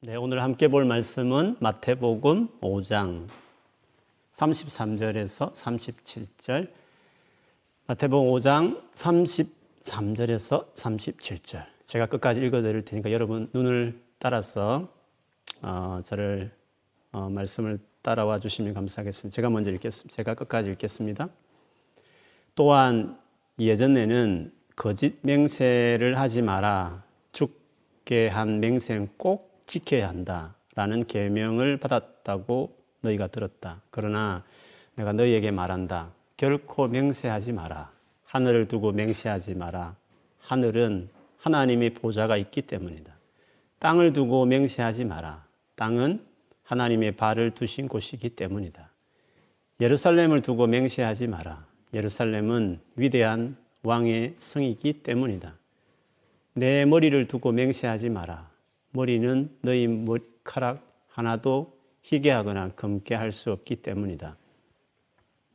네, 오늘 함께 볼 말씀은 마태복음 5장 33절에서 37절. 마태복음 5장 33절에서 37절. 제가 끝까지 읽어 드릴 테니까 여러분 눈을 따라서 어, 저를 어, 말씀을 따라와 주시면 감사하겠습니다. 제가 먼저 읽겠습니다. 제가 끝까지 읽겠습니다. 또한 예전에는 거짓 맹세를 하지 마라. 죽게 한 맹세는 꼭 지켜야 한다라는 계명을 받았다고 너희가 들었다. 그러나 내가 너희에게 말한다. 결코 맹세하지 마라. 하늘을 두고 맹세하지 마라. 하늘은 하나님의 보좌가 있기 때문이다. 땅을 두고 맹세하지 마라. 땅은 하나님의 발을 두신 곳이기 때문이다. 예루살렘을 두고 맹세하지 마라. 예루살렘은 위대한 왕의 성이기 때문이다. 내 머리를 두고 맹세하지 마라. 머리는 너희 머리카락 하나도 희게 하거나 검게 할 수 없기 때문이다.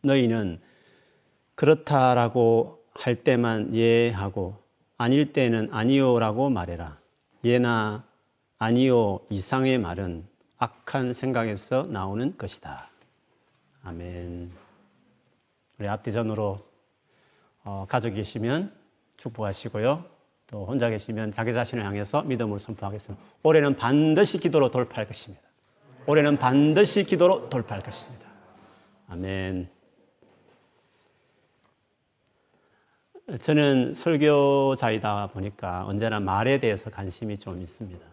너희는 그렇다라고 할 때만 예하고 아닐 때는 아니요라고 말해라. 예나 아니요 이상의 말은 악한 생각에서 나오는 것이다. 아멘. 우리 앞뒤전으로 어, 가족이 계시면 축복하시고요. 또 혼자 계시면 자기 자신을 향해서 믿음으로 선포하겠습니다. 올해는 반드시 기도로 돌파할 것입니다. 올해는 반드시 기도로 돌파할 것입니다. 아멘. 저는 설교자이다 보니까 언제나 말에 대해서 관심이 좀 있습니다.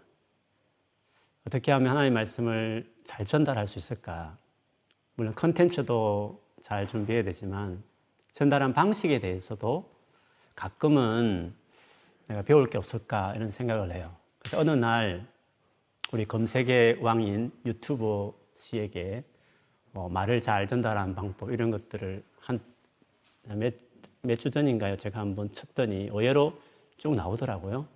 어떻게 하면 하나님의 말씀을 잘 전달할 수 있을까? 물론 컨텐츠도 잘 준비해야 되지만 전달한 방식에 대해서도 가끔은 내가 배울 게 없을까 이런 생각을 해요. 그래서 어느 날 우리 검색의 왕인 유튜버 씨에게 뭐 말을 잘 전달하는 방법 이런 것들을 한몇 주 전인가요? 제가 한번 쳤더니 의외로 쭉 나오더라고요.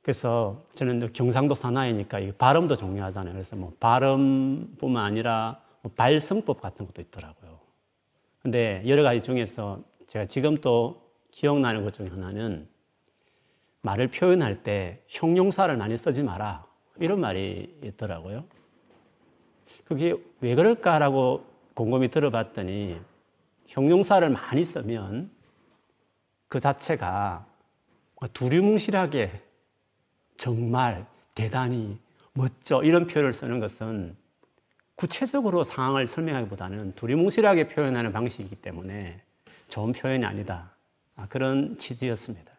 그래서 저는 경상도 사나이니까 발음도 중요하잖아요. 그래서 뭐 발음뿐만 아니라 뭐 발성법 같은 것도 있더라고요. 근데 여러 가지 중에서 제가 지금 또 기억나는 것 중에 하나는 말을 표현할 때 형용사를 많이 쓰지 마라. 이런 말이 있더라고요. 그게 왜 그럴까라고 곰곰이 들어봤더니 형용사를 많이 쓰면 그 자체가 두리뭉실하게 정말 대단히 멋져 이런 표현을 쓰는 것은 구체적으로 상황을 설명하기보다는 두리뭉실하게 표현하는 방식이기 때문에 좋은 표현이 아니다. 아, 그런 취지였습니다.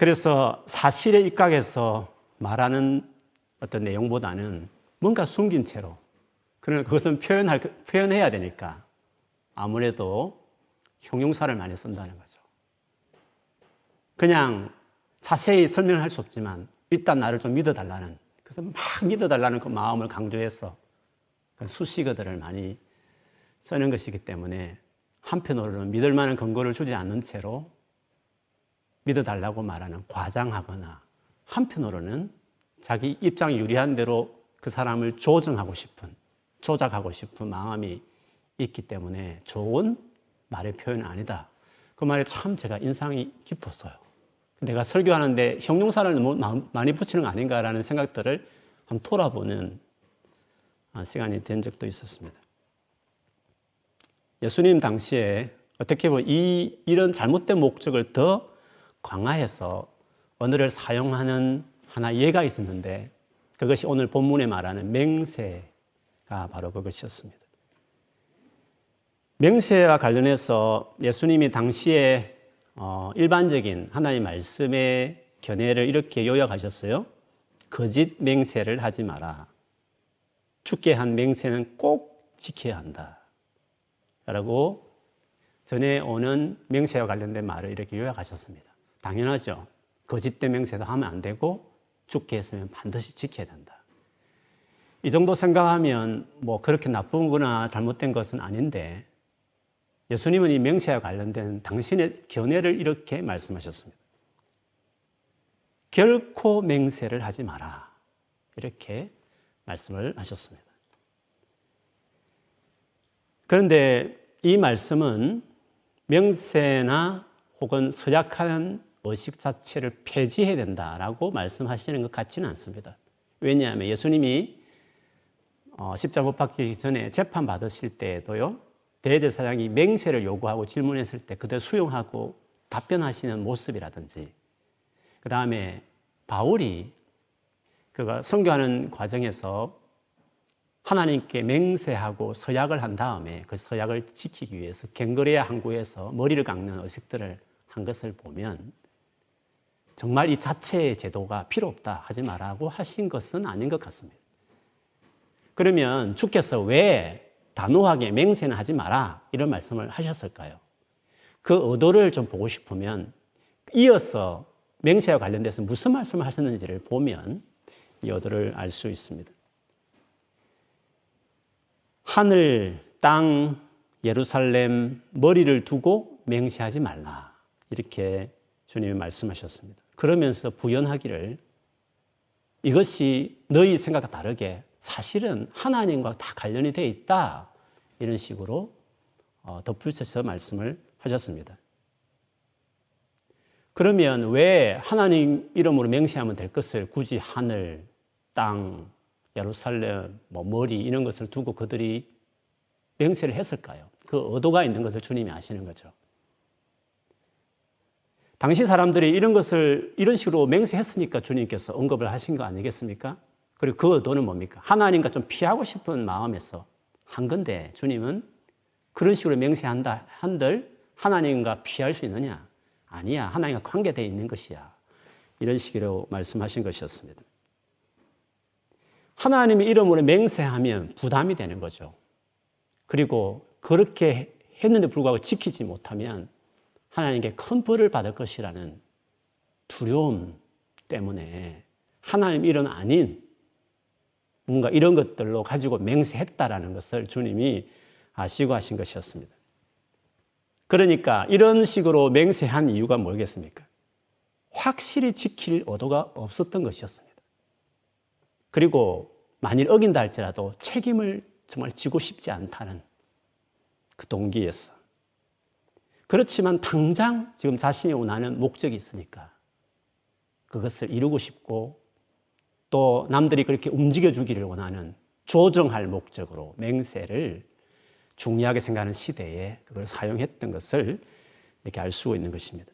그래서 사실에 입각해서 말하는 어떤 내용보다는 뭔가 숨긴 채로 그러나 그것은 표현할, 표현해야 되니까 아무래도 형용사를 많이 쓴다는 거죠. 그냥 자세히 설명을 할 수 없지만 일단 나를 좀 믿어달라는 그래서 막 믿어달라는 그 마음을 강조해서 그 수식어들을 많이 쓰는 것이기 때문에 한편으로는 믿을 만한 근거를 주지 않는 채로 믿어달라고 말하는 과장하거나 한편으로는 자기 입장이 유리한 대로 그 사람을 조정하고 싶은, 조작하고 싶은 마음이 있기 때문에 좋은 말의 표현은 아니다. 그 말이 참 제가 인상이 깊었어요. 내가 설교하는데 형용사를 너무 많이 붙이는 거 아닌가라는 생각들을 한번 돌아보는 시간이 된 적도 있었습니다. 예수님 당시에 어떻게 보면 이, 이런 잘못된 목적을 더 강화해서 언어를 사용하는 하나 예가 있었는데 그것이 오늘 본문에 말하는 맹세가 바로 그것이었습니다. 맹세와 관련해서 예수님이 당시에 어, 일반적인 하나님 말씀의 견해를 이렇게 요약하셨어요. 거짓 맹세를 하지 마라. 죽게 한 맹세는 꼭 지켜야 한다. 라고 전해오는 맹세와 관련된 말을 이렇게 요약하셨습니다. 당연하죠. 거짓된 맹세도 하면 안 되고 죽게 했으면 반드시 지켜야 된다. 이 정도 생각하면 뭐 그렇게 나쁜 거나 잘못된 것은 아닌데 예수님은 이 명세와 관련된 당신의 견해를 이렇게 말씀하셨습니다. 결코 맹세를 하지 마라. 이렇게 말씀을 하셨습니다. 그런데 이 말씀은 명세나 혹은 서약한 의식 자체를 폐지해야 된다라고 말씀하시는 것 같지는 않습니다. 왜냐하면 예수님이 어, 십자 못 박히기 전에 재판 받으실 때에도요, 대제사장이 맹세를 요구하고 질문했을 때 그대로 수용하고 답변하시는 모습이라든지, 그 다음에 바울이 그가 선교하는 과정에서 하나님께 맹세하고 서약을 한 다음에 그 서약을 지키기 위해서 갱거레아 항구에서 머리를 깎는 의식들을 한 것을 보면 정말 이 자체의 제도가 필요 없다 하지 말라고 하신 것은 아닌 것 같습니다. 그러면 주께서 왜 단호하게 맹세는 하지 마라 이런 말씀을 하셨을까요? 그 의도를 좀 보고 싶으면 이어서 맹세와 관련돼서 무슨 말씀을 하셨는지를 보면 이 의도를 알 수 있습니다. 하늘, 땅, 예루살렘 머리를 두고 맹세하지 말라. 이렇게 주님이 말씀하셨습니다. 그러면서 부연하기를 이것이 너희 생각과 다르게 사실은 하나님과 다 관련이 되어 있다. 이런 식으로 어, 덧붙여서 말씀을 하셨습니다. 그러면 왜 하나님 이름으로 맹세하면 될 것을 굳이 하늘, 땅, 예루살렘, 뭐 머리 이런 것을 두고 그들이 맹세를 했을까요? 그 의도가 있는 것을 주님이 아시는 거죠. 당시 사람들이 이런 것을 이런 식으로 맹세했으니까 주님께서 언급을 하신 거 아니겠습니까? 그리고 그 의도는 뭡니까? 하나님과 좀 피하고 싶은 마음에서 한 건데 주님은 그런 식으로 맹세한다 한들 하나님과 피할 수 있느냐? 아니야. 하나님과 관계되어 있는 것이야. 이런 식으로 말씀하신 것이었습니다. 하나님의 이름으로 맹세하면 부담이 되는 거죠. 그리고 그렇게 했는데 불구하고 지키지 못하면 하나님께 큰 벌을 받을 것이라는 두려움 때문에 하나님 이름 아닌 뭔가 이런 것들로 가지고 맹세했다라는 것을 주님이 아시고 하신 것이었습니다. 그러니까 이런 식으로 맹세한 이유가 뭐겠습니까? 확실히 지킬 의도가 없었던 것이었습니다. 그리고 만일 어긴다 할지라도 책임을 정말 지고 싶지 않다는 그 동기였어. 그렇지만 당장 지금 자신이 원하는 목적이 있으니까 그것을 이루고 싶고 또 남들이 그렇게 움직여주기를 원하는 조정할 목적으로 맹세를 중요하게 생각하는 시대에 그걸 사용했던 것을 이렇게 알 수 있는 것입니다.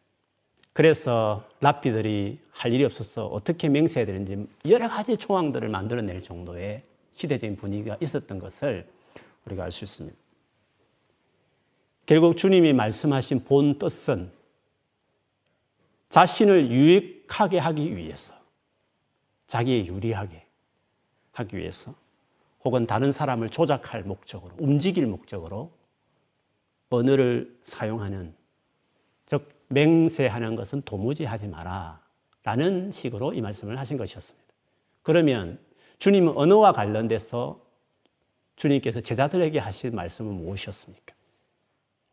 그래서 랍비들이 할 일이 없어서 어떻게 맹세해야 되는지 여러 가지 조항들을 만들어낼 정도의 시대적인 분위기가 있었던 것을 우리가 알 수 있습니다. 결국 주님이 말씀하신 본 뜻은 자신을 유익하게 하기 위해서, 자기에 유리하게 하기 위해서, 혹은 다른 사람을 조작할 목적으로, 움직일 목적으로 언어를 사용하는, 즉, 맹세하는 것은 도무지 하지 마라. 라는 식으로 이 말씀을 하신 것이었습니다. 그러면 주님은 언어와 관련돼서 주님께서 제자들에게 하신 말씀은 무엇이었습니까?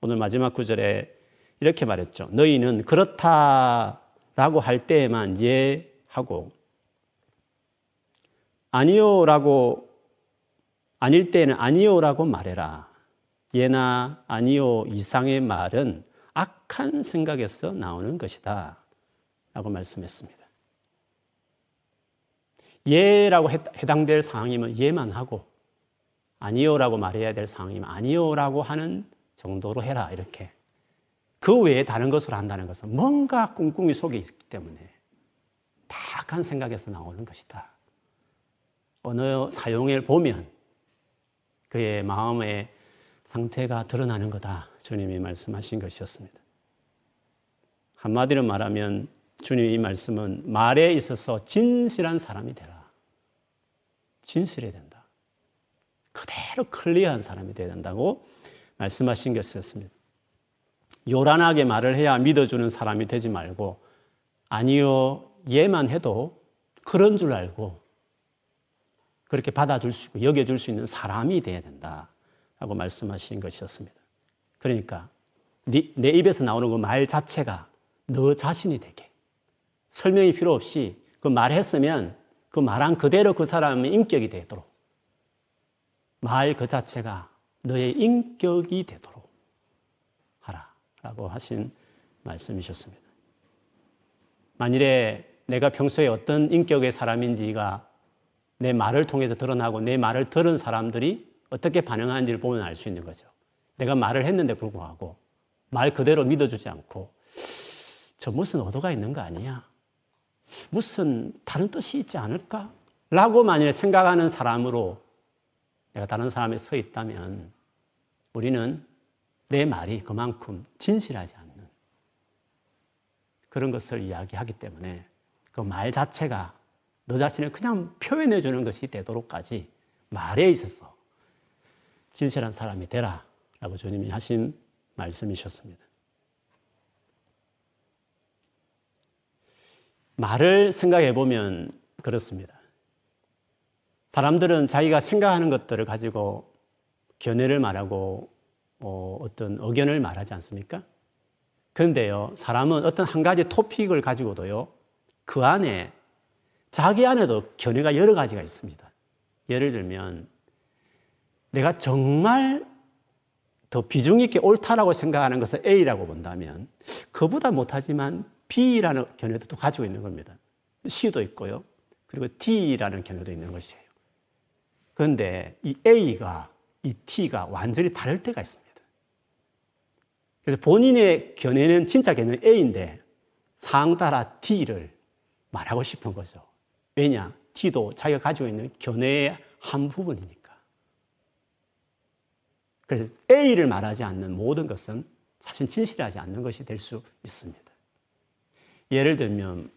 오늘 마지막 구절에 이렇게 말했죠. 너희는 그렇다라고 할 때에만 예하고 아니요라고 아닐 때는 아니요라고 말해라. 예나 아니요 이상의 말은 악한 생각에서 나오는 것이다. 라고 말씀했습니다. 예라고 해당될 상황이면 예만 하고 아니요라고 말해야 될 상황이면 아니요라고 하는 정도로 해라 이렇게 그 외에 다른 것으로 한다는 것은 뭔가 꿍꿍이 속에 있기 때문에 다악한 생각에서 나오는 것이다. 언어 사용을 보면 그의 마음의 상태가 드러나는 거다. 주님이 말씀하신 것이었습니다. 한마디로 말하면 주님이 말씀은 말에 있어서 진실한 사람이 되라. 진실해야 된다. 그대로 클리어한 사람이 되어야 된다고 말씀하신 것이었습니다. 요란하게 말을 해야 믿어주는 사람이 되지 말고 아니요, 예만 해도 그런 줄 알고 그렇게 받아줄 수 있고 여겨줄 수 있는 사람이 되어야 된다. 라고 말씀하신 것이었습니다. 그러니까 내 입에서 나오는 그 말 자체가 너 자신이 되게 설명이 필요 없이 그 말했으면 그 말한 그대로 그 사람의 인격이 되도록 말 그 자체가 너의 인격이 되도록 하라 라고 하신 말씀이셨습니다. 만일에 내가 평소에 어떤 인격의 사람인지가 내 말을 통해서 드러나고 내 말을 들은 사람들이 어떻게 반응하는지를 보면 알 수 있는 거죠. 내가 말을 했는데 불구하고 말 그대로 믿어주지 않고 저 무슨 의도가 있는 거 아니야? 무슨 다른 뜻이 있지 않을까? 라고 만일 생각하는 사람으로 내가 다른 사람에 서 있다면 우리는 내 말이 그만큼 진실하지 않는 그런 것을 이야기하기 때문에 그 말 자체가 너 자신을 그냥 표현해 주는 것이 되도록까지 말에 있어서 진실한 사람이 되라 라고 주님이 하신 말씀이셨습니다. 말을 생각해 보면 그렇습니다. 사람들은 자기가 생각하는 것들을 가지고 견해를 말하고 어, 어떤 의견을 말하지 않습니까? 그런데요, 사람은 어떤 한 가지 토픽을 가지고도요, 그 안에 자기 안에도 견해가 여러 가지가 있습니다. 예를 들면, 내가 정말 더 비중 있게 옳다라고 생각하는 것을 A라고 본다면, 그보다 못하지만 B라는 견해도 또 가지고 있는 겁니다. C도 있고요. 그리고 D라는 견해도 있는 것이에요. 그런데 이 A가, 이 T가 완전히 다를 때가 있습니다. 그래서 본인의 견해는 진짜 견해는 A인데 상 따라 D를 말하고 싶은 거죠. 왜냐? T도 자기가 가지고 있는 견해의 한 부분이니까. 그래서 A를 말하지 않는 모든 것은 사실 진실하지 않는 것이 될 수 있습니다. 예를 들면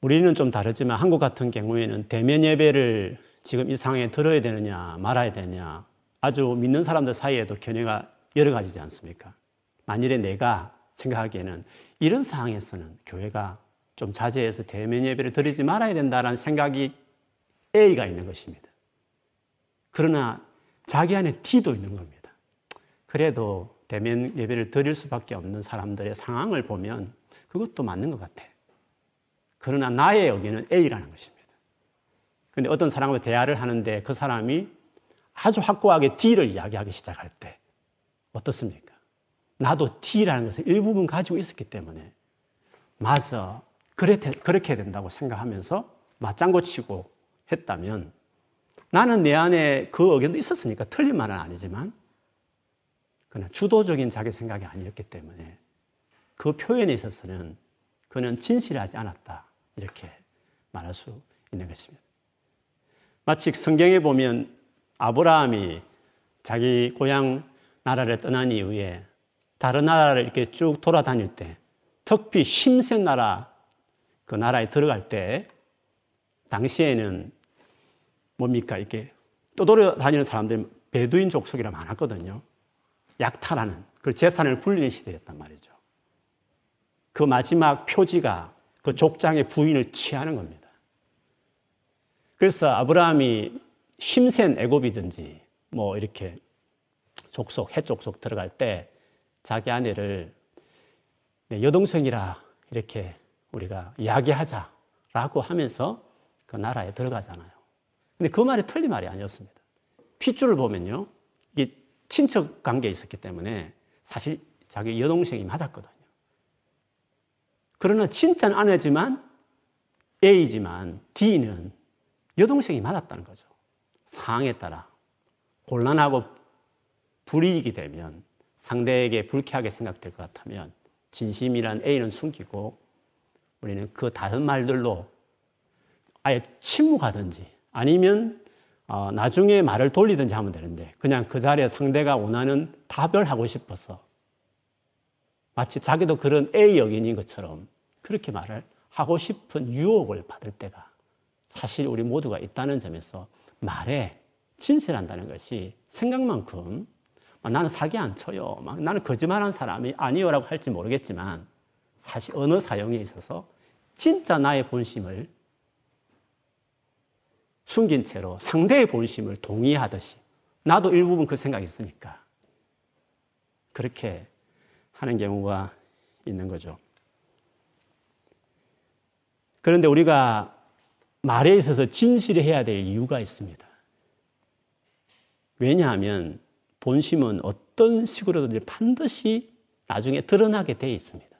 우리는 좀 다르지만 한국 같은 경우에는 대면 예배를 지금 이 상황에 들어야 되느냐 말아야 되냐 아주 믿는 사람들 사이에도 견해가 여러 가지지 않습니까? 만일에 내가 생각하기에는 이런 상황에서는 교회가 좀 자제해서 대면 예배를 드리지 말아야 된다는 생각이 A가 있는 것입니다. 그러나 자기 안에 T도 있는 겁니다. 그래도 대면 예배를 드릴 수밖에 없는 사람들의 상황을 보면 그것도 맞는 것 같아. 그러나 나의 여기는 A라는 것입니다. 근데 어떤 사람과 대화를 하는데 그 사람이 아주 확고하게 D를 이야기하기 시작할 때 어떻습니까? 나도 T라는 것을 일부분 가지고 있었기 때문에 맞아. 그래, 그렇게 된다고 생각하면서 맞장구 치고 했다면 나는 내 안에 그 의견도 있었으니까 틀린 말은 아니지만 그냥 주도적인 자기 생각이 아니었기 때문에 그 표현에 있어서는 그는 진실하지 않았다. 이렇게 말할 수 있는 것입니다. 마치 성경에 보면 아브라함이 자기 고향 나라를 떠난 이후에 다른 나라를 이렇게 쭉 돌아다닐 때 특히 힘센 나라 그 나라에 들어갈 때 당시에는 뭡니까 이렇게 떠돌아 다니는 사람들이 베두인 족속이라 많았거든요. 약탈하는 그 재산을 굴리는 시대였단 말이죠. 그 마지막 표지가 그 족장의 부인을 취하는 겁니다. 그래서 아브라함이 힘센 애굽이든지 뭐 이렇게 족속, 해족속 들어갈 때 자기 아내를 네, 여동생이라 이렇게 우리가 이야기하자라고 하면서 그 나라에 들어가잖아요. 근데 그 말이 틀린 말이 아니었습니다. 핏줄을 보면요. 이게 친척 관계에 있었기 때문에 사실 자기 여동생이 맞았거든요. 그러나 진짜는 아내지만 A지만 D는 여동생이 맞았다는 거죠. 상황에 따라 곤란하고 불이익이 되면 상대에게 불쾌하게 생각될 것 같으면 진심이란 A는 숨기고 우리는 그 다른 말들로 아예 침묵하든지 아니면 어, 나중에 말을 돌리든지 하면 되는데 그냥 그 자리에 상대가 원하는 답을 하고 싶어서 마치 자기도 그런 A 여인인 것처럼 그렇게 말을 하고 싶은 유혹을 받을 때가 사실 우리 모두가 있다는 점에서 말에 진실한다는 것이 생각만큼 나는 사기 안 쳐요. 막 나는 거짓말한 사람이 아니요라고 할지 모르겠지만 사실 언어 사용에 있어서 진짜 나의 본심을 숨긴 채로 상대의 본심을 동의하듯이 나도 일부분 그 생각이 있으니까 그렇게 하는 경우가 있는 거죠. 그런데 우리가 말에 있어서 진실해야 될 이유가 있습니다. 왜냐하면 본심은 어떤 식으로든지 반드시 나중에 드러나게 돼 있습니다.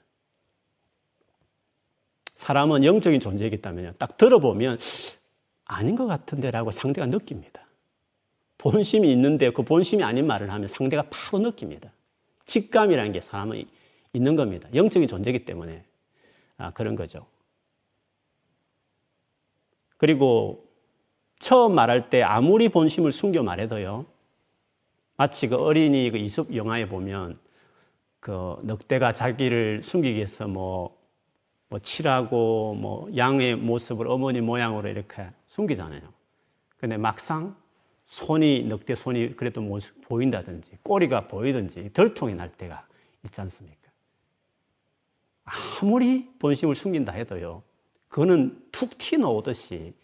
사람은 영적인 존재이기 때문에 딱 들어보면 아닌 것 같은데라고 상대가 느낍니다. 본심이 있는데 그 본심이 아닌 말을 하면 상대가 바로 느낍니다. 직감이라는 게 사람은 있는 겁니다. 영적인 존재이기 때문에 아, 그런 거죠. 그리고 처음 말할 때 아무리 본심을 숨겨 말해도요. 마치 그 어린이 그 이솝 영화에 보면 그 늑대가 자기를 숨기기 위해서 뭐, 뭐 칠하고 뭐 양의 모습을 어머니 모양으로 이렇게 숨기잖아요. 근데 막상 손이 늑대 손이 그래도 모습 보인다든지 꼬리가 보이든지 덜통이 날 때가 있지 않습니까? 아무리 본심을 숨긴다 해도요. 그거는 툭 튀어나오듯이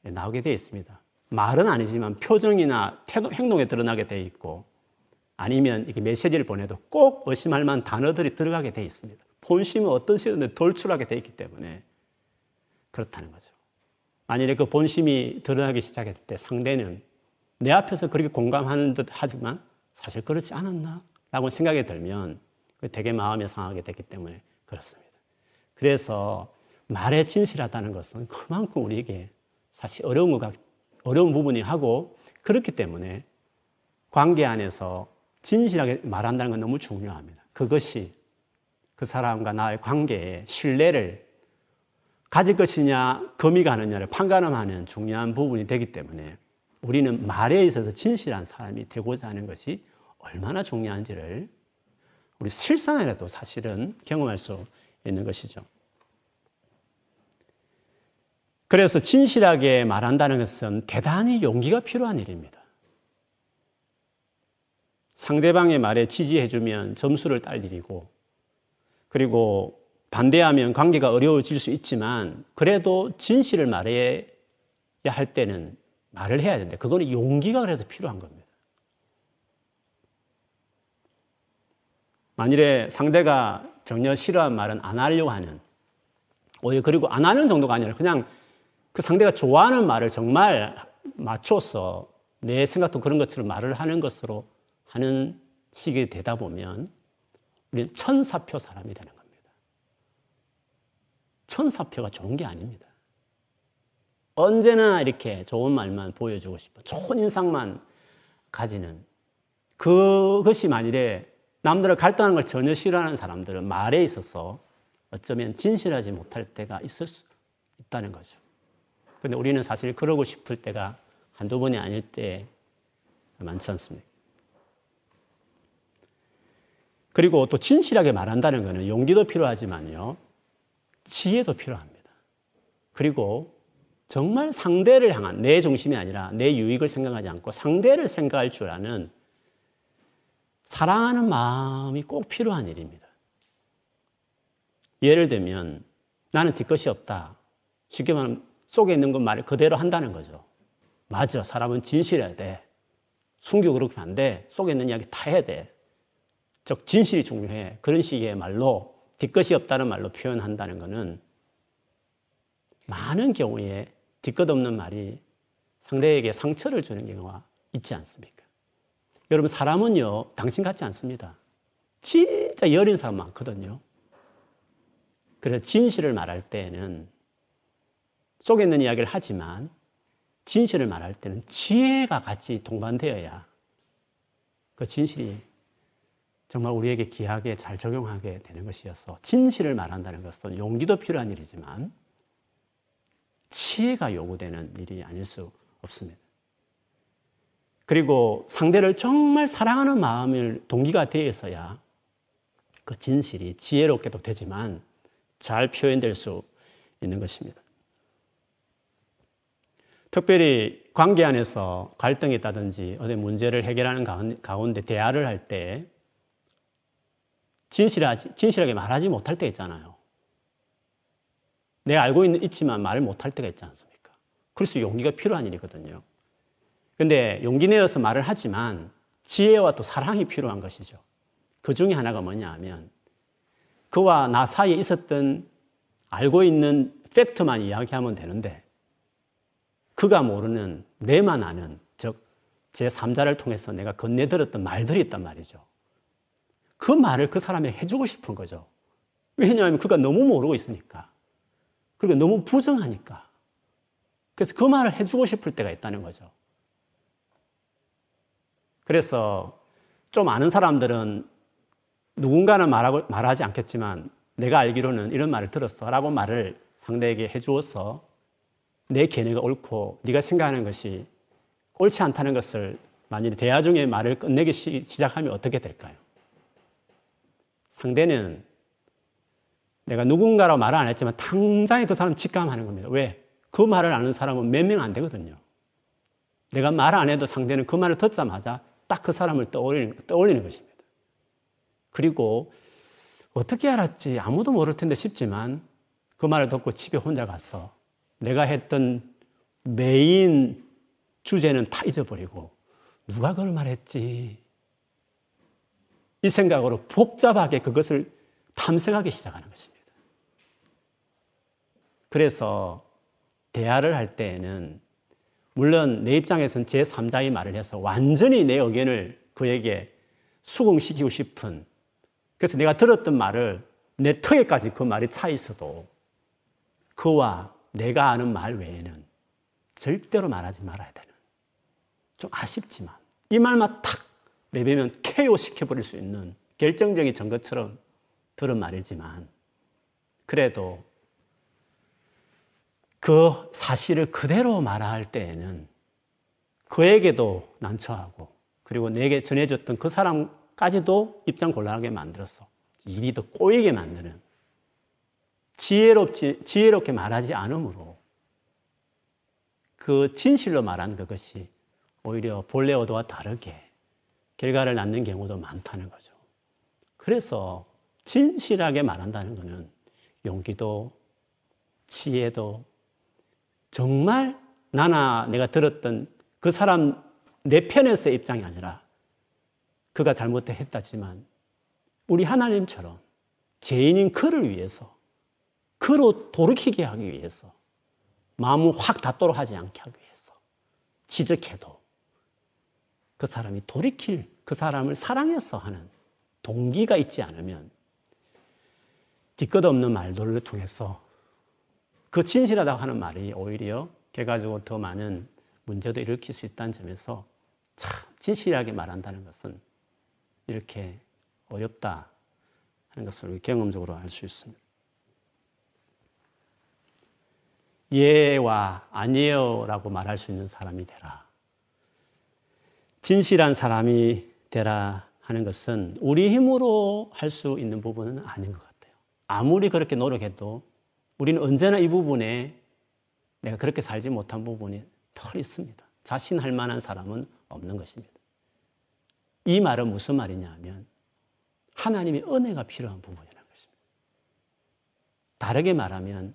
나오게 되어 있습니다. 말은 아니지만 표정이나 태도, 행동에 드러나게 되어 있고 아니면 이렇게 메시지를 보내도 꼭 의심할 만한 단어들이 들어가게 되어 있습니다. 본심은 어떤 시간에 돌출하게 되어 있기 때문에 그렇다는 거죠. 만일에 그 본심이 드러나기 시작했을 때 상대는 내 앞에서 그렇게 공감하는 듯 하지만 사실 그렇지 않았나? 라고 생각이 들면 되게 마음이 상하게 됐기 때문에 그렇습니다. 그래서 말에 진실하다는 것은 그만큼 우리에게 사실 어려운 것, 어려운 부분이 하고 그렇기 때문에 관계 안에서 진실하게 말한다는 건 너무 중요합니다. 그것이 그 사람과 나의 관계에 신뢰를 가질 것이냐, 금이 가느냐를 판가름하는 중요한 부분이 되기 때문에 우리는 말에 있어서 진실한 사람이 되고자 하는 것이 얼마나 중요한지를 우리 실상에라도 사실은 경험할 수 있는 것이죠. 그래서 진실하게 말한다는 것은 대단히 용기가 필요한 일입니다. 상대방의 말에 지지해주면 점수를 딸 일이고, 그리고 반대하면 관계가 어려워질 수 있지만, 그래도 진실을 말해야 할 때는 말을 해야 되는데, 그거는 용기가 그래서 필요한 겁니다. 만일에 상대가 전혀 싫어한 말은 안 하려고 하는, 오히려 그리고 안 하는 정도가 아니라 그냥 그 상대가 좋아하는 말을 정말 맞춰서 내 생각도 그런 것처럼 말을 하는 것으로 하는 식이 되다 보면 우리는 천사표 사람이 되는 겁니다. 천사표가 좋은 게 아닙니다. 언제나 이렇게 좋은 말만 보여주고 싶어. 좋은 인상만 가지는 그것이 만일에 남들을 갈등하는 걸 전혀 싫어하는 사람들은 말에 있어서 어쩌면 진실하지 못할 때가 있을 수 있다는 거죠. 근데 우리는 사실 그러고 싶을 때가 한두 번이 아닐 때 많지 않습니까? 그리고 또 진실하게 말한다는 것은 용기도 필요하지만요. 지혜도 필요합니다. 그리고 정말 상대를 향한 내 중심이 아니라 내 유익을 생각하지 않고 상대를 생각할 줄 아는 사랑하는 마음이 꼭 필요한 일입니다. 예를 들면 나는 뒤끝이 없다. 쉽게 말하면 속에 있는 것 말을 그대로 한다는 거죠. 맞아. 사람은 진실해야 돼. 숨기고 그렇게 안 돼. 속에 있는 이야기 다 해야 돼. 즉, 진실이 중요해. 그런 식의 말로 뒤끝이 없다는 말로 표현한다는 것은 많은 경우에 뒤끝 없는 말이 상대에게 상처를 주는 경우가 있지 않습니까? 여러분, 사람은요, 당신 같지 않습니다. 진짜 여린 사람 많거든요. 그래서 진실을 말할 때에는 속에 있는 이야기를 하지만 진실을 말할 때는 지혜가 같이 동반되어야 그 진실이 정말 우리에게 귀하게 잘 적용하게 되는 것이어서 진실을 말한다는 것은 용기도 필요한 일이지만 지혜가 요구되는 일이 아닐 수 없습니다. 그리고 상대를 정말 사랑하는 마음을 동기가 되어서야 그 진실이 지혜롭게도 되지만 잘 표현될 수 있는 것입니다. 특별히 관계 안에서 갈등이 있다든지 어디 문제를 해결하는 가운데 대화를 할 때 진실하지, 진실하게 말하지 못할 때 있잖아요. 내가 알고 있는, 있지만 말을 못할 때가 있지 않습니까? 그래서 용기가 필요한 일이거든요. 근데 용기 내어서 말을 하지만 지혜와 또 사랑이 필요한 것이죠. 그 중에 하나가 뭐냐 하면 그와 나 사이에 있었던 알고 있는 팩트만 이야기하면 되는데 그가 모르는 내만 아는 즉 제3자를 통해서 내가 건네들었던 말들이 있단 말이죠. 그 말을 그 사람이 해주고 싶은 거죠. 왜냐하면 그가 너무 모르고 있으니까. 그리고 너무 부정하니까. 그래서 그 말을 해주고 싶을 때가 있다는 거죠. 그래서 좀 아는 사람들은 누군가는 말하고, 말하지 않겠지만 내가 알기로는 이런 말을 들었어 라고 말을 상대에게 해주어서 내 견해가 옳고 네가 생각하는 것이 옳지 않다는 것을 만일 대화 중에 말을 끝내기 시작하면 어떻게 될까요? 상대는 내가 누군가라고 말을 안 했지만 당장에 그 사람 직감하는 겁니다. 왜? 그 말을 아는 사람은 몇 명 안 되거든요. 내가 말 안 해도 상대는 그 말을 듣자마자 딱 그 사람을 떠올리는, 떠올리는 것입니다. 그리고 어떻게 알았지? 아무도 모를 텐데 싶지만 그 말을 듣고 집에 혼자 가서 내가 했던 메인 주제는 다 잊어버리고 누가 그걸 말했지? 이 생각으로 복잡하게 그것을 탐색하기 시작하는 것입니다. 그래서 대화를 할 때에는 물론 내 입장에서는 제3자의 말을 해서 완전히 내 의견을 그에게 수긍시키고 싶은 그래서 내가 들었던 말을 내 턱에까지 그 말이 차 있어도 그와 내가 아는 말 외에는 절대로 말하지 말아야 되는. 좀 아쉽지만 이 말만 탁 내배면 KO 시켜버릴 수 있는 결정적인 증거처럼 들은 말이지만 그래도 그 사실을 그대로 말할 때에는 그에게도 난처하고 그리고 내게 전해줬던 그 사람까지도 입장 곤란하게 만들어서 일이 더 꼬이게 만드는 지혜롭지, 지혜롭게 말하지 않으므로 그 진실로 말한 그것이 오히려 본래 의도와 다르게 결과를 낳는 경우도 많다는 거죠. 그래서 진실하게 말한다는 것은 용기도 지혜도 정말 나나 내가 들었던 그 사람 내 편에서의 입장이 아니라 그가 잘못했다지만 우리 하나님처럼 죄인인 그를 위해서 그로 돌이키게 하기 위해서 마음을 확 닫도록 하지 않게 하기 위해서 지적해도 그 사람이 돌이킬 그 사람을 사랑해서 하는 동기가 있지 않으면 뒤끝 없는 말들을 통해서 그 진실하다고 하는 말이 오히려 결과적으로 더 많은 문제도 일으킬 수 있다는 점에서 참 진실하게 말한다는 것은 이렇게 어렵다 하는 것을 경험적으로 알 수 있습니다. 예와 아니에요라고 말할 수 있는 사람이 되라. 진실한 사람이 되라 하는 것은 우리 힘으로 할 수 있는 부분은 아닌 것 같아요. 아무리 그렇게 노력해도 우리는 언제나 이 부분에 내가 그렇게 살지 못한 부분이 덜 있습니다. 자신할 만한 사람은 없는 것입니다. 이 말은 무슨 말이냐 하면 하나님의 은혜가 필요한 부분이라는 것입니다. 다르게 말하면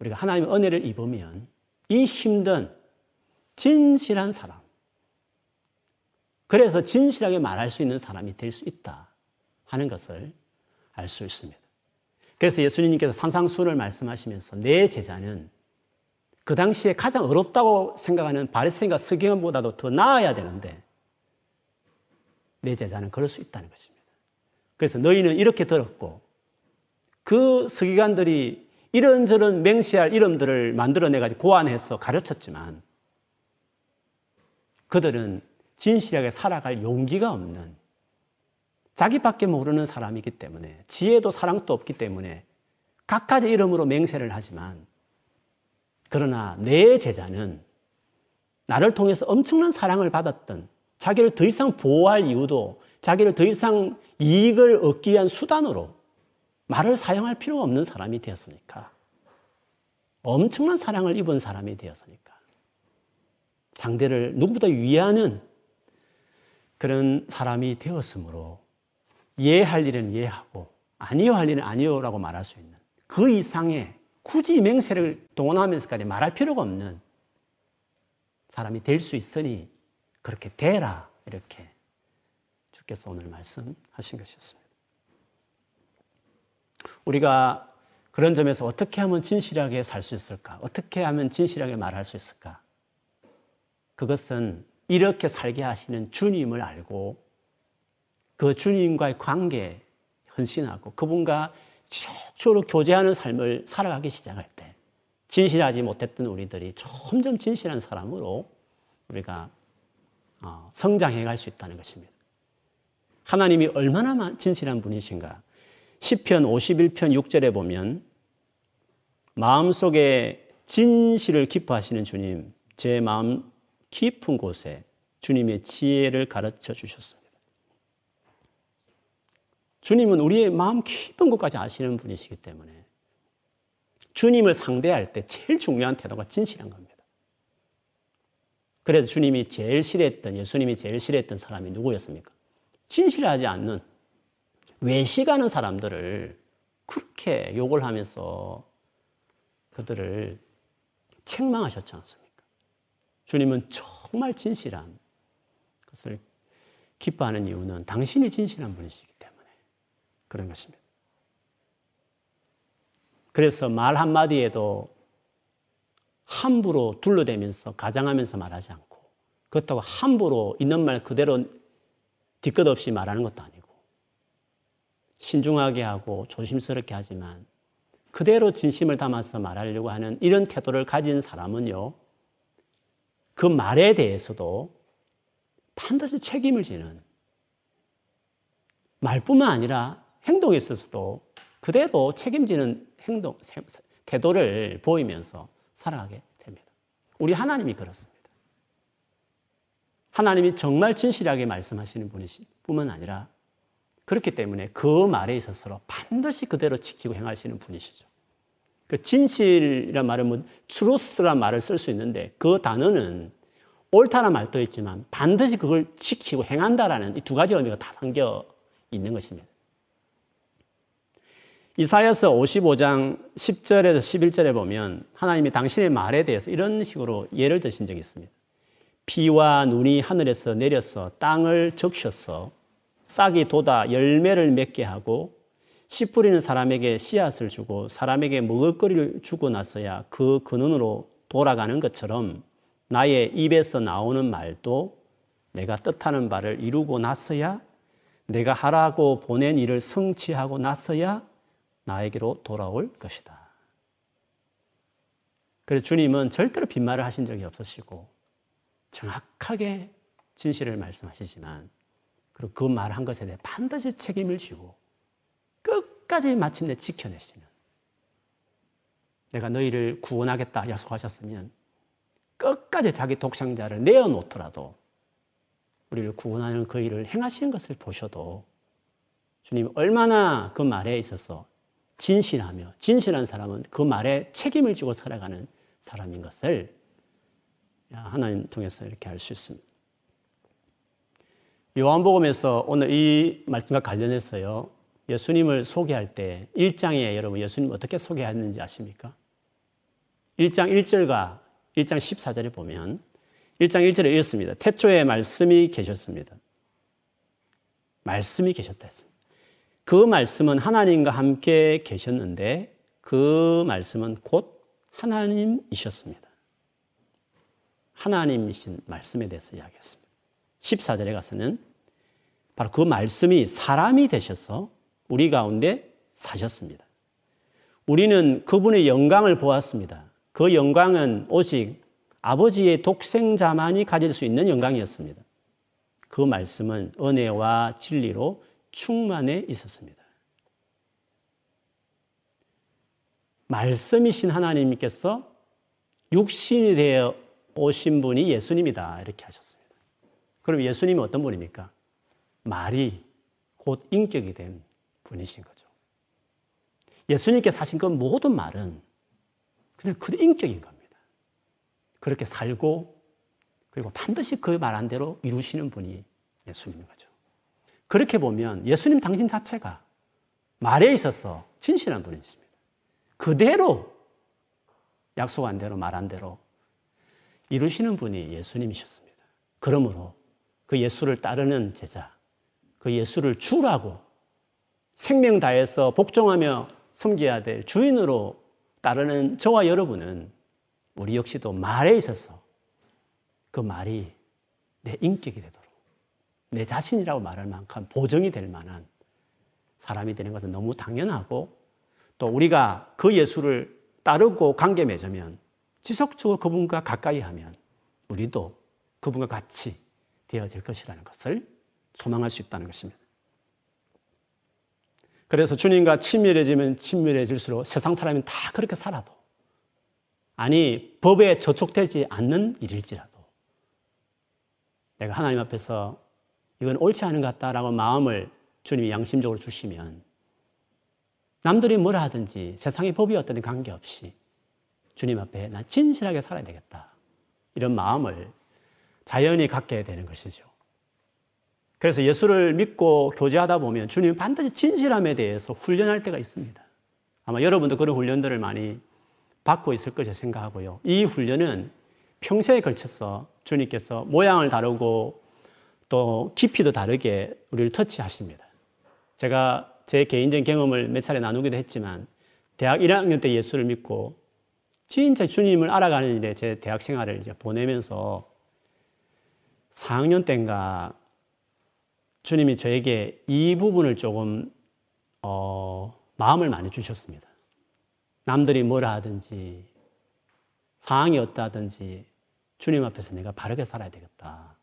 우리가 하나님의 은혜를 입으면 이 힘든 진실한 사람, 그래서 진실하게 말할 수 있는 사람이 될 수 있다 하는 것을 알 수 있습니다. 그래서 예수님께서 산상수훈을 말씀하시면서 내 제자는 그 당시에 가장 어렵다고 생각하는 바리새인과 서기관보다도 더 나아야 되는데 내 제자는 그럴 수 있다는 것입니다. 그래서 너희는 이렇게 들었고 그 서기관들이 이런저런 맹시할 이름들을 만들어내 가지고 고안해서 가르쳤지만 그들은 진실하게 살아갈 용기가 없는 자기밖에 모르는 사람이기 때문에 지혜도 사랑도 없기 때문에 각가지 이름으로 맹세를 하지만 그러나 내 제자는 나를 통해서 엄청난 사랑을 받았던 자기를 더 이상 보호할 이유도 자기를 더 이상 이익을 얻기 위한 수단으로 말을 사용할 필요가 없는 사람이 되었으니까 엄청난 사랑을 입은 사람이 되었으니까 상대를 누구보다 위하는 그런 사람이 되었으므로 예할 일은 예하고 아니요 할 일은 아니요라고 말할 수 있는 그 이상의 굳이 맹세를 동원하면서까지 말할 필요가 없는 사람이 될 수 있으니 그렇게 되라 이렇게 주께서 오늘 말씀하신 것이었습니다. 우리가 그런 점에서 어떻게 하면 진실하게 살 수 있을까? 어떻게 하면 진실하게 말할 수 있을까? 그것은 이렇게 살게 하시는 주님을 알고 그 주님과의 관계에 헌신하고 그분과 쭉쭉 교제하는 삶을 살아가기 시작할 때 진실하지 못했던 우리들이 점점 진실한 사람으로 우리가 어, 성장해 갈 수 있다는 것입니다. 하나님이 얼마나 진실한 분이신가. 10편 51편 6절에 보면 마음속에 진실을 기뻐하시는 주님, 제 마음 깊은 곳에 주님의 지혜를 가르쳐 주셨습니다. 주님은 우리의 마음 깊은 곳까지 아시는 분이시기 때문에 주님을 상대할 때 제일 중요한 태도가 진실한 겁니다. 그래서 주님이 제일 싫어했던, 예수님이 제일 싫어했던 사람이 누구였습니까? 진실하지 않는, 외식하는 사람들을 그렇게 욕을 하면서 그들을 책망하셨지 않습니까? 주님은 정말 진실한 것을 기뻐하는 이유는 당신이 진실한 분이시기 때문에 그런 것입니다. 그래서 말 한마디에도 함부로 둘러대면서 가장하면서 말하지 않고 그렇다고 함부로 있는 말 그대로 뒤끝 없이 말하는 것도 아니고 신중하게 하고 조심스럽게 하지만 그대로 진심을 담아서 말하려고 하는 이런 태도를 가진 사람은요, 그 말에 대해서도 반드시 책임을 지는 말뿐만 아니라 행동에 있어서도 그대로 책임지는 행동, 태도를 보이면서 살아가게 됩니다. 우리 하나님이 그렇습니다. 하나님이 정말 진실하게 말씀하시는 분이시 뿐만 아니라 그렇기 때문에 그 말에 있어서 반드시 그대로 지키고 행하시는 분이시죠. 그 진실이란 말은 뭐 truth란 말을 쓸 수 있는데 그 단어는 옳다는 말도 있지만 반드시 그걸 지키고 행한다라는 이 두 가지 의미가 다 담겨 있는 것입니다. 이사야서 55장 10절에서 11절에 보면 하나님이 당신의 말에 대해서 이런 식으로 예를 드신 적이 있습니다. 비와 눈이 하늘에서 내려서 땅을 적셨어 싹이 돋아 열매를 맺게 하고 씨 뿌리는 사람에게 씨앗을 주고 사람에게 먹을거리를 주고 나서야 그 근원으로 돌아가는 것처럼 나의 입에서 나오는 말도 내가 뜻하는 바를 이루고 나서야 내가 하라고 보낸 일을 성취하고 나서야 나에게로 돌아올 것이다. 그래서 주님은 절대로 빈말을 하신 적이 없으시고 정확하게 진실을 말씀하시지만 그리고 그 말 한 것에 대해 반드시 책임을 지고 끝까지 마침내 지켜내시는 내가 너희를 구원하겠다 약속하셨으면 끝까지 자기 독생자를 내어놓더라도 우리를 구원하는 그 일을 행하시는 것을 보셔도 주님 얼마나 그 말에 있어서 진실하며 진실한 사람은 그 말에 책임을 지고 살아가는 사람인 것을 하나님 통해서 이렇게 알 수 있습니다. 요한복음에서 오늘 이 말씀과 관련해서요. 예수님을 소개할 때 1장에 여러분 예수님 어떻게 소개했는지 아십니까? 1장 1절과 1장 14절에 보면 1장 1절에 이렇습니다. 태초에 말씀이 계셨습니다. 말씀이 계셨다 했습니다. 그 말씀은 하나님과 함께 계셨는데 그 말씀은 곧 하나님이셨습니다. 하나님이신 말씀에 대해서 이야기했습니다. 14절에 가서는 바로 그 말씀이 사람이 되셔서 우리 가운데 사셨습니다. 우리는 그분의 영광을 보았습니다. 그 영광은 오직 아버지의 독생자만이 가질 수 있는 영광이었습니다. 그 말씀은 은혜와 진리로 충만해 있었습니다. 말씀이신 하나님께서 육신이 되어 오신 분이 예수님이다. 이렇게 하셨습니다. 그럼 예수님은 어떤 분입니까? 말이 곧 인격이 된 분이신 거죠. 예수님께 사신 그 모든 말은 그냥 그 인격인 겁니다. 그렇게 살고 그리고 반드시 그 말한 대로 이루시는 분이 예수님인 거죠. 그렇게 보면 예수님 당신 자체가 말에 있어서 진실한 분이십니다. 그대로 약속한 대로 말한 대로 이루시는 분이 예수님이셨습니다. 그러므로 그 예수를 따르는 제자, 그 예수를 주라고 생명 다해서 복종하며 섬겨야 될 주인으로 따르는 저와 여러분은 우리 역시도 말에 있어서 그 말이 내 인격이 되도록 내 자신이라고 말할 만큼 보정이 될 만한 사람이 되는 것은 너무 당연하고 또 우리가 그 예수를 따르고 관계 맺으면 지속적으로 그분과 가까이 하면 우리도 그분과 같이 되어질 것이라는 것을 소망할 수 있다는 것입니다. 그래서 주님과 친밀해지면 친밀해질수록 세상 사람이 다 그렇게 살아도 아니 법에 저촉되지 않는 일일지라도 내가 하나님 앞에서 이건 옳지 않은 것 같다라고 마음을 주님이 양심적으로 주시면 남들이 뭐라 하든지 세상의 법이 어떤 관계없이 주님 앞에 난 진실하게 살아야 되겠다. 이런 마음을 자연히 갖게 되는 것이죠. 그래서 예수를 믿고 교제하다 보면 주님 반드시 진실함에 대해서 훈련할 때가 있습니다. 아마 여러분도 그런 훈련들을 많이 받고 있을 것이 생각하고요. 이 훈련은 평생에 걸쳐서 주님께서 모양을 다르고 또 깊이도 다르게 우리를 터치하십니다. 제가 제 개인적인 경험을 몇 차례 나누기도 했지만 대학 1학년 때 예수를 믿고 진짜 주님을 알아가는 일에 제 대학 생활을 이제 보내면서 4학년 때인가 주님이 저에게 이 부분을 조금 어, 마음을 많이 주셨습니다. 남들이 뭐라 하든지 상황이 어떠하든지 주님 앞에서 내가 바르게 살아야 되겠다.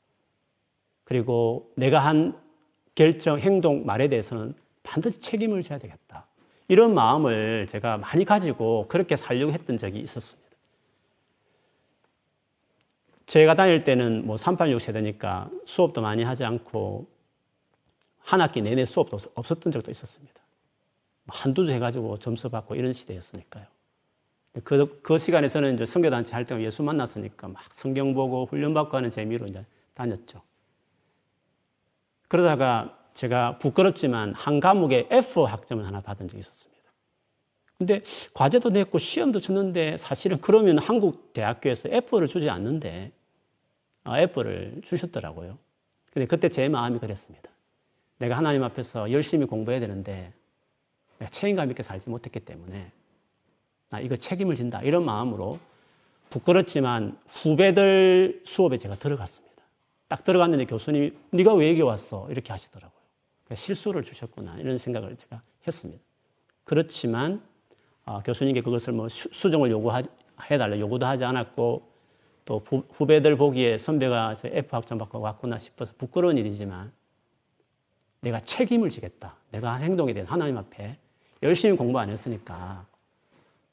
그리고 내가 한 결정, 행동, 말에 대해서는 반드시 책임을 져야 되겠다. 이런 마음을 제가 많이 가지고 그렇게 살려고 했던 적이 있었습니다. 제가 다닐 때는 뭐 386 세대니까 수업도 많이 하지 않고 한 학기 내내 수업도 없었던 적도 있었습니다. 한두 주 해가지고 점수 받고 이런 시대였으니까요. 그, 그 시간에서는 이제 성교단체 할때 예수 만났으니까 막 성경 보고 훈련받고 하는 재미로 이제 다녔죠. 그러다가 제가 부끄럽지만 한 과목에 F 학점을 하나 받은 적이 있었습니다. 근데 과제도 냈고 시험도 쳤는데 사실은 그러면 한국 대학교에서 F를 주지 않는데 아, F를 주셨더라고요. 근데 그때 제 마음이 그랬습니다. 내가 하나님 앞에서 열심히 공부해야 되는데 책임감 있게 살지 못했기 때문에 나 이거 책임을 진다 이런 마음으로 부끄럽지만 후배들 수업에 제가 들어갔습니다. 딱 들어갔는데 교수님이 네가 왜 여기 왔어 이렇게 하시더라고요. 실수를 주셨구나 이런 생각을 제가 했습니다. 그렇지만 어, 교수님께 그것을 뭐 수, 정을 요구해달라 요구도 하지 않았고 또 후배들 보기에 선배가 F 학점 받고 왔구나 싶어서 부끄러운 일이지만 내가 책임을 지겠다. 내가 한 행동에 대해서 하나님 앞에 열심히 공부 안 했으니까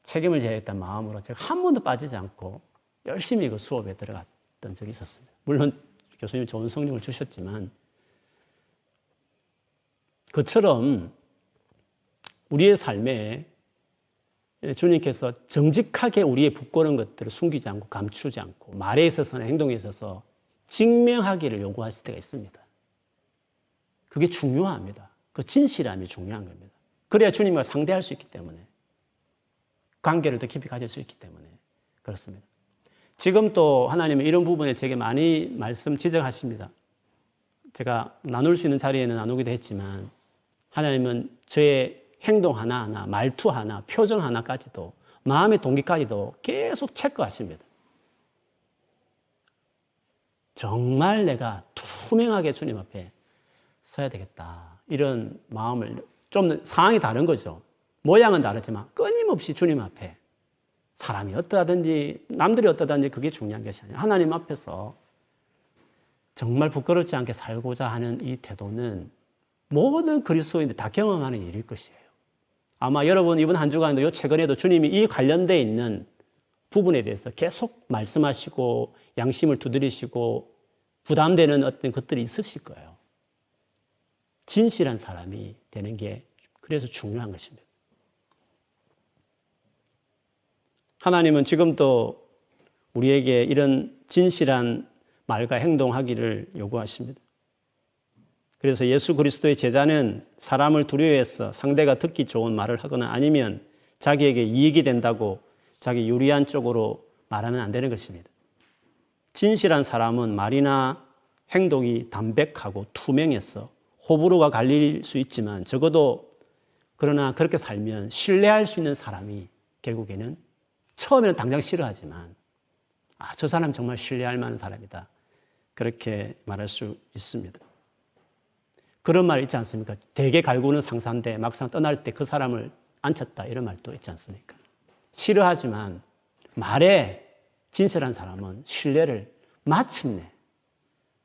책임을 져야겠다는 마음으로 제가 한 번도 빠지지 않고 열심히 그 수업에 들어갔던 적이 있었습니다. 물론 교수님 좋은 성적을 주셨지만 그처럼 우리의 삶에 주님께서 정직하게 우리의 부끄러운 것들을 숨기지 않고 감추지 않고 말에 있어서나 행동에 있어서 증명하기를 요구하실 때가 있습니다. 그게 중요합니다. 그 진실함이 중요한 겁니다. 그래야 주님과 상대할 수 있기 때문에 관계를 더 깊이 가질 수 있기 때문에 그렇습니다. 지금 또 하나님은 이런 부분에 제게 많이 말씀 지적하십니다. 제가 나눌 수 있는 자리에는 나누기도 했지만 하나님은 저의 행동 하나하나, 말투 하나, 표정 하나까지도 마음의 동기까지도 계속 체크하십니다. 정말 내가 투명하게 주님 앞에 서야 되겠다. 이런 마음을 좀 상황이 다른 거죠. 모양은 다르지만 끊임없이 주님 앞에 사람이 어떠하든지 남들이 어떠하든지 그게 중요한 것이 아니라 하나님 앞에서 정말 부끄럽지 않게 살고자 하는 이 태도는 모든 그리스도인들 다 경험하는 일일 것이에요. 아마 여러분 이번 한 주간도 요 최근에도 주님이 이 관련돼 있는 부분에 대해서 계속 말씀하시고 양심을 두드리시고 부담되는 어떤 것들이 있으실 거예요. 진실한 사람이 되는 게 그래서 중요한 것입니다. 하나님은 지금도 우리에게 이런 진실한 말과 행동하기를 요구하십니다. 그래서 예수 그리스도의 제자는 사람을 두려워해서 상대가 듣기 좋은 말을 하거나 아니면 자기에게 이익이 된다고 자기 유리한 쪽으로 말하면 안 되는 것입니다. 진실한 사람은 말이나 행동이 담백하고 투명해서 호불호가 갈릴 수 있지만 적어도 그러나 그렇게 살면 신뢰할 수 있는 사람이 결국에는 처음에는 당장 싫어하지만 아, 저 사람 정말 신뢰할 만한 사람이다. 그렇게 말할 수 있습니다. 그런 말 있지 않습니까? 대개 갈구는 상사인데 막상 떠날 때 그 사람을 앉혔다 이런 말도 있지 않습니까? 싫어하지만 말에 진실한 사람은 신뢰를 마침내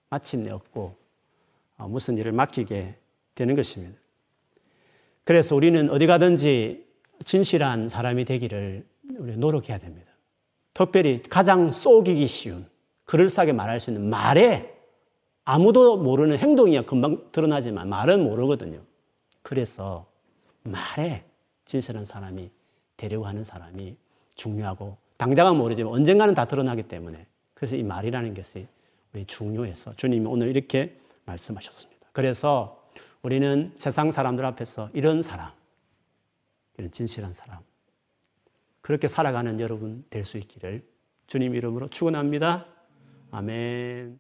마침내 얻고 어, 무슨 일을 맡기게 되는 것입니다. 그래서 우리는 어디 가든지 진실한 사람이 되기를 우리 노력해야 됩니다. 특별히 가장 쏘기기 쉬운 그럴싸하게 말할 수 있는 말에 아무도 모르는 행동이야 금방 드러나지만 말은 모르거든요. 그래서 말에 진실한 사람이 되려고 하는 사람이 중요하고 당장은 모르지만 언젠가는 다 드러나기 때문에 그래서 이 말이라는 것이 중요해서 주님이 오늘 이렇게 말씀하셨습니다. 그래서 우리는 세상 사람들 앞에서 이런 사람, 이런 진실한 사람, 그렇게 살아가는 여러분 될 수 있기를 주님 이름으로 축원합니다. 아멘.